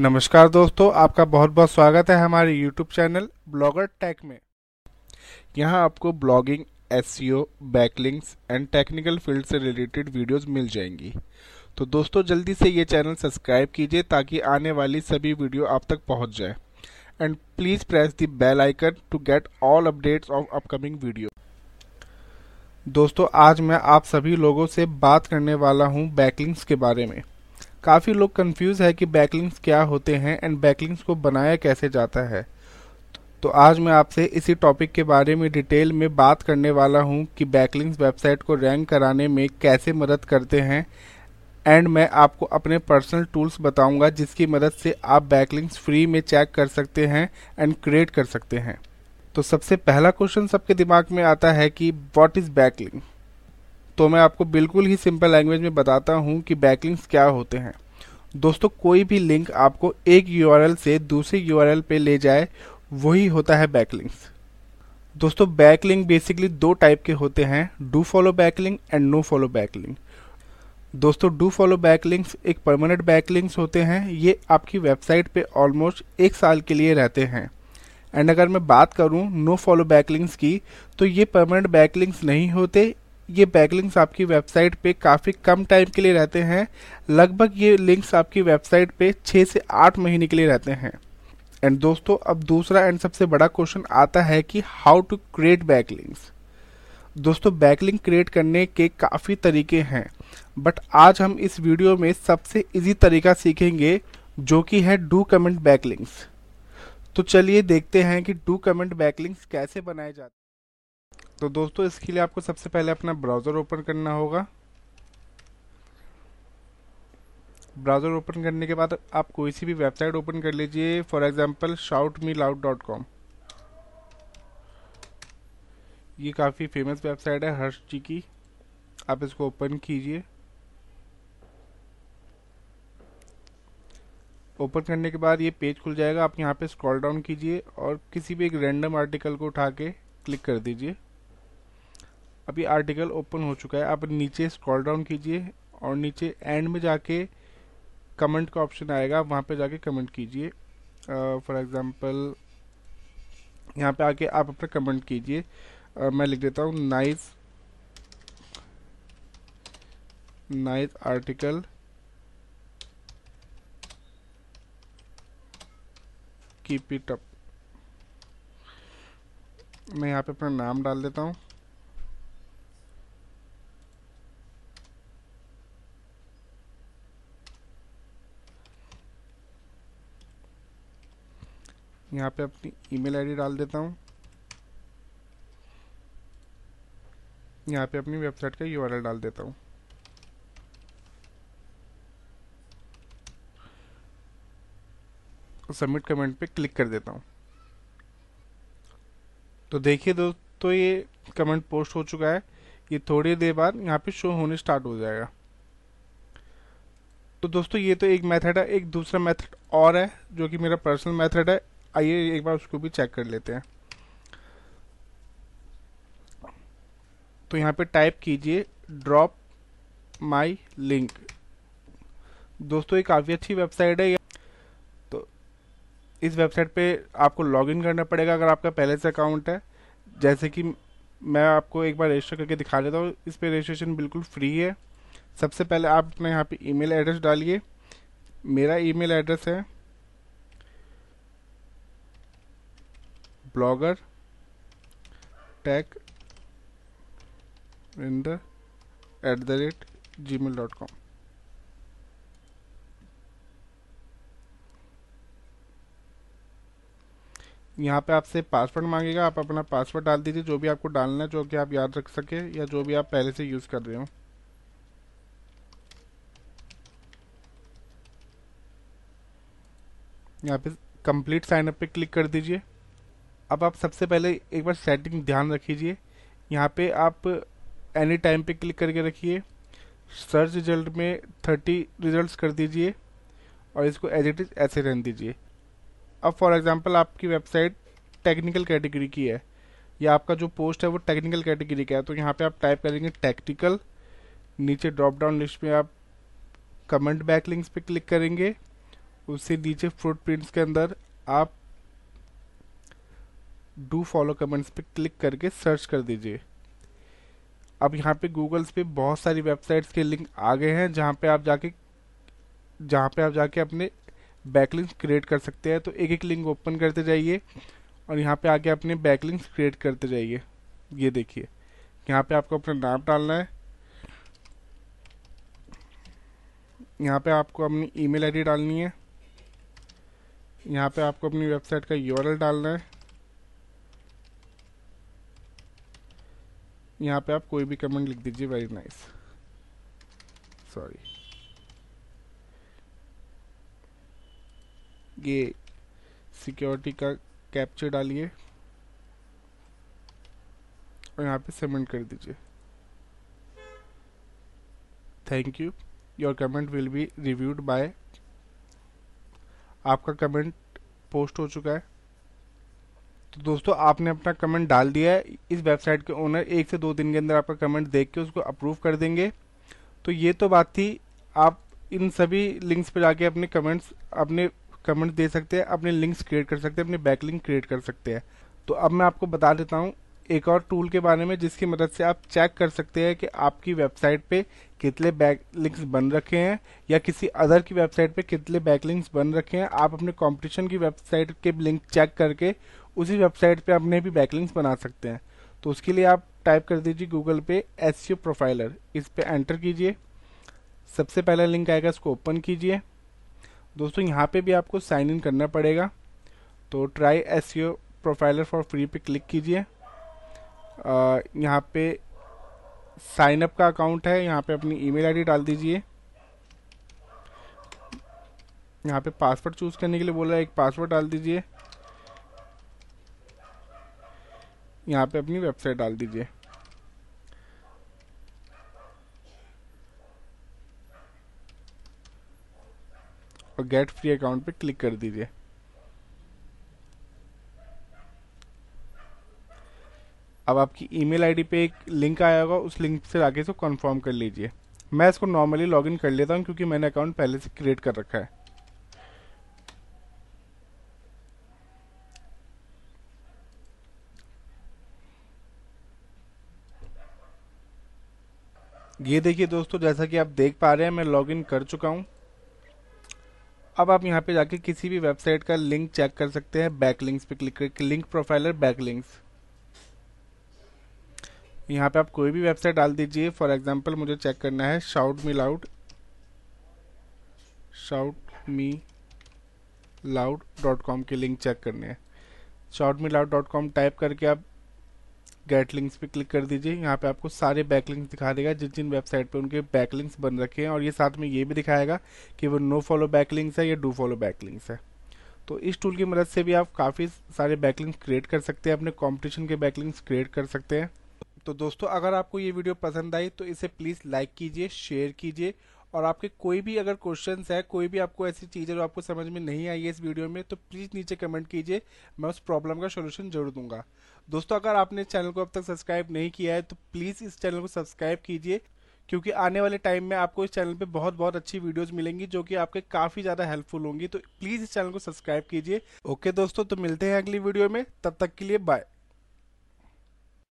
नमस्कार दोस्तों, आपका बहुत बहुत स्वागत है हमारे YouTube चैनल ब्लॉगर टैक में। यहाँ आपको blogging S backlinks and technical field से रिलेटेड वीडियोस मिल जाएँगी। तो दोस्तों, जल्दी से ये चैनल सब्सक्राइब कीजिए ताकि आने वाली सभी वीडियो आप तक पहुँच जाए। And please press the bell icon to get all updates of upcoming video दोस्तों, आज मैं आप सभी लोगों से बात करने वाला हूँ बैकलिंक्स के बारे में। काफ़ी लोग कंफ्यूज है कि बैकलिंक्स क्या होते हैं एंड बैकलिंक्स को बनाया कैसे जाता है। तो आज मैं आपसे इसी टॉपिक के बारे में डिटेल में बात करने वाला हूँ कि बैकलिंक्स वेबसाइट को रैंक कराने में कैसे मदद करते हैं। एंड मैं आपको अपने पर्सनल टूल्स बताऊँगा जिसकी मदद से आप बैकलिंक्स फ्री में चेक कर सकते हैं एंड क्रिएट कर सकते हैं। तो सबसे पहला क्वेश्चन सबके दिमाग में आता है कि व्हाट इज़ बैकलिंक तो मैं आपको बिल्कुल ही सिंपल लैंग्वेज में बताता हूँ कि बैकलिंक्स क्या होते हैं। दोस्तों, कोई भी लिंक आपको एक यूआरएल से दूसरे यूआरएल पे ले जाए, वही होता है बैकलिंक्स दोस्तों बैकलिंक बेसिकली दो टाइप के होते हैं do follow backlink and no follow backlink दोस्तों डू फॉलो बैकलिंक्स एक परमानेंट बैकलिंक्स होते हैं। ये आपकी वेबसाइट पे ऑलमोस्ट एक साल के लिए रहते हैं। एंड अगर मैं बात करूँ नो फॉलो बैकलिंक्स की तो ये परमानेंट बैकलिंक्स नहीं होते ये बैकलिंक्स आपकी वेबसाइट पे काफ़ी कम टाइम के लिए रहते हैं। लगभग ये लिंक्स आपकी वेबसाइट पे छः से आठ महीने के लिए रहते हैं। एंड दोस्तों, अब दूसरा एंड सबसे बड़ा क्वेश्चन आता है कि हाउ टू क्रिएट बैकलिंक्स दोस्तों बैकलिंक क्रिएट करने के काफ़ी तरीके हैं। बट आज हम इस वीडियो में सबसे इजी तरीका सीखेंगे, जो कि है डू कमेंट बैकलिंक्स तो चलिए देखते हैं कि डू कमेंट बैकलिंक्स कैसे बनाए जाते तो दोस्तों, इसके लिए आपको सबसे पहले अपना ब्राउज़र ओपन करना होगा। ब्राउज़र ओपन करने के बाद आप कोई सी भी वेबसाइट ओपन कर लीजिए for example shout me loud dot com ये काफ़ी फ़ेमस वेबसाइट है, हर्ष जी की। आप इसको ओपन कीजिए। ओपन करने के बाद ये पेज खुल जाएगा। आप यहाँ पे स्क्रॉल डाउन कीजिए और किसी भी एक रैंडम आर्टिकल को उठा के क्लिक कर दीजिए। अभी आर्टिकल ओपन हो चुका है। आप नीचे स्क्रॉल डाउन कीजिए और नीचे एंड में जाके कमेंट का ऑप्शन आएगा। वहाँ पे जाके कमेंट कीजिए। फॉर एग्जांपल यहाँ पे आके आप अपना कमेंट कीजिए। मैं लिख देता हूँ nice nice article keep it up मैं यहाँ पे अपना नाम डाल देता हूँ। यहाँ पे अपनी ईमेल आईडी डाल देता हूँ। यहाँ पे अपनी वेबसाइट का यूआरएल डाल देता हूँ। सबमिट कमेंट पे क्लिक कर देता हूँ। तो देखिए दोस्तों, ये कमेंट पोस्ट हो चुका है। ये थोड़ी देर बाद यहाँ पे शो होने स्टार्ट हो जाएगा। तो दोस्तों, ये तो एक मेथड है, एक दूसरा मेथड और है, जो कि मेरा पर्सनल मेथड है। आइए एक बार उसको भी चेक कर लेते हैं। तो यहाँ पे टाइप कीजिए ड्रॉप माई लिंक दोस्तों ये काफ़ी अच्छी वेबसाइट है तो इस वेबसाइट पे आपको लॉगिन करना पड़ेगा अगर आपका पहले से अकाउंट है। जैसे कि मैं आपको एक बार रजिस्टर करके दिखा देता हूँ, इस पर रजिस्ट्रेशन बिल्कुल फ्री है। सबसे पहले आप अपने यहाँ पे ईमेल एड्रेस डालिए। मेरा ईमेल एड्रेस है blogger, tag the at the rate gmail.com यहाँ पे आपसे पासवर्ड मांगेगा, आप अपना पासवर्ड डाल दीजिए, जो भी आपको डालना है, जो कि आप याद रख सके, या जो भी आप पहले से यूज़ कर रहे हो। यहाँ पे कंप्लीट साइनअप पे क्लिक कर दीजिए। अब आप सबसे पहले एक बार सेटिंग ध्यान रखिए यहाँ पे आप एनी टाइम पे क्लिक करके रखिए। सर्च रिज़ल्ट में थर्टी रिजल्ट्स कर दीजिए और इसको एज इट इज़ ऐसे रहने दीजिए। अब फॉर एग्जांपल आपकी वेबसाइट टेक्निकल कैटेगरी की है। या आपका जो पोस्ट है वो टेक्निकल कैटेगरी का है। तो यहाँ पे आप टाइप करेंगे टेक्निकल नीचे ड्रॉप डाउन लिस्ट में आप कमेंट बैक लिंक्स पे क्लिक करेंगे। उससे नीचे फ्रूट प्रिंट्स के अंदर आप डू फॉलो कमेंट्स पे क्लिक करके सर्च कर दीजिए। अब यहाँ पे गूगल्स पे बहुत सारी वेबसाइट्स के लिंक आ गए हैं जहाँ पे आप जाके, जहाँ पे आप जाके अपने बैकलिंक्स क्रिएट कर सकते हैं। तो एक एक लिंक ओपन करते जाइए और यहाँ पे आके अपने बैकलिंक्स क्रिएट करते जाइए। ये देखिए, यहाँ पे आपको अपना नाम डालना है। यहाँ पे आपको अपनी ईमेल आईडी डालनी है। यहाँ पे आपको अपनी वेबसाइट का यूआरएल डालना है। यहाँ पे आप कोई भी कमेंट लिख दीजिए वेरी नाइस सॉरी ये सिक्योरिटी का कैप्चर डालिए और यहाँ पे सबमिट कर दीजिए। Thank you your comment will be reviewed by आपका कमेंट पोस्ट हो चुका है। तो दोस्तों, आपने अपना कमेंट डाल दिया है। इस वेबसाइट के ओनर एक से दो दिन के अंदर आपका कमेंट देख के उसको अप्रूव कर देंगे। तो ये तो बात थी। आप इन सभी लिंक्स पर जाके अपने कमेंट्स अपने कमेंट दे सकते हैं, अपने लिंक्स क्रिएट कर सकते हैं, अपने बैक लिंक क्रिएट कर सकते हैं। तो अब मैं आपको बता देता हूँ एक और टूल के बारे में जिसकी मदद से आप चेक कर सकते हैं कि आपकी वेबसाइट पे कितने बैक लिंक्स बन रखे हैं या किसी अदर की वेबसाइट पे कितने बैक लिंक्स बन रखे हैं। आप अपने कंपटीशन की वेबसाइट के लिंक चेक करके उसी वेबसाइट पे अपने भी बैकलिंक्स बना सकते हैं। तो उसके लिए आप टाइप कर दीजिए गूगल पे एस प्रोफाइलर इस पर एंटर कीजिए। सबसे पहला लिंक आएगा, इसको ओपन कीजिए। दोस्तों, यहाँ पे भी आपको साइन इन करना पड़ेगा। तो try S profiler for free पे क्लिक कीजिए। यहाँ पे साइन अप का अकाउंट है। यहाँ पे अपनी ईमेल आईडी डाल दीजिए। यहाँ पे पासवर्ड चूज़ करने के लिए बोला है, एक पासवर्ड डाल दीजिए। यहाँ पे अपनी वेबसाइट डाल दीजिए। और गेट फ्री अकाउंट पे क्लिक कर दीजिए। अब आपकी ईमेल आईडी पे एक लिंक आया होगा, उस लिंक से आके इसको कंफर्म कर लीजिए। मैं इसको नॉर्मली लॉगिन कर लेता हूँ क्योंकि मैंने अकाउंट पहले से क्रिएट कर रखा है। ये देखिए दोस्तों, जैसा कि आप देख पा रहे हैं, मैं लॉगिन कर चुका हूँ। अब आप यहाँ पे जाके किसी भी वेबसाइट का लिंक चेक कर सकते हैं बैक लिंक्स पे क्लिक करके लिंक प्रोफाइलर बैक लिंक्स यहाँ पे आप कोई भी वेबसाइट डाल दीजिए फॉर एग्जांपल मुझे चेक करना है shout me loud shout me loud dot com के लिंक चेक करने हैं। Shout me loud dot com type करके आप गेट लिंक्स पे क्लिक कर दीजिए। यहाँ पे आपको सारे बैकलिंक्स दिखा देगा जिन जिन वेबसाइट पे उनके बैकलिंक्स बन रखे हैं। और ये साथ में ये भी दिखाएगा कि वो नो फॉलो बैकलिंक्स है या डू फॉलो बैकलिंक्स है। तो इस टूल की मदद से भी आप काफ़ी सारे बैकलिंक्स क्रिएट कर सकते हैं, अपने कॉम्पिटिशन के बैकलिंक्स क्रिएट कर सकते हैं। तो दोस्तों, अगर आपको ये वीडियो पसंद आई तो इसे प्लीज़ लाइक कीजिए शेयर कीजिए और आपके कोई भी अगर क्वेश्चंस है, कोई भी आपको ऐसी चीज़ है जो आपको समझ में नहीं आई है इस वीडियो में तो प्लीज़ नीचे कमेंट कीजिए, मैं उस प्रॉब्लम का सोल्यूशन ज़रूर दूँगा। दोस्तों, अगर आपने चैनल को अब तक सब्सक्राइब नहीं किया है तो प्लीज़ इस चैनल को सब्सक्राइब कीजिए, क्योंकि आने वाले टाइम में आपको इस चैनल पे बहुत बहुत अच्छी वीडियोस मिलेंगी, जो कि आपके काफ़ी ज़्यादा हेल्पफुल होंगी। तो प्लीज़ इस चैनल को सब्सक्राइब कीजिए। ओके दोस्तों तो मिलते हैं अगली वीडियो में। तब तक के लिए बाय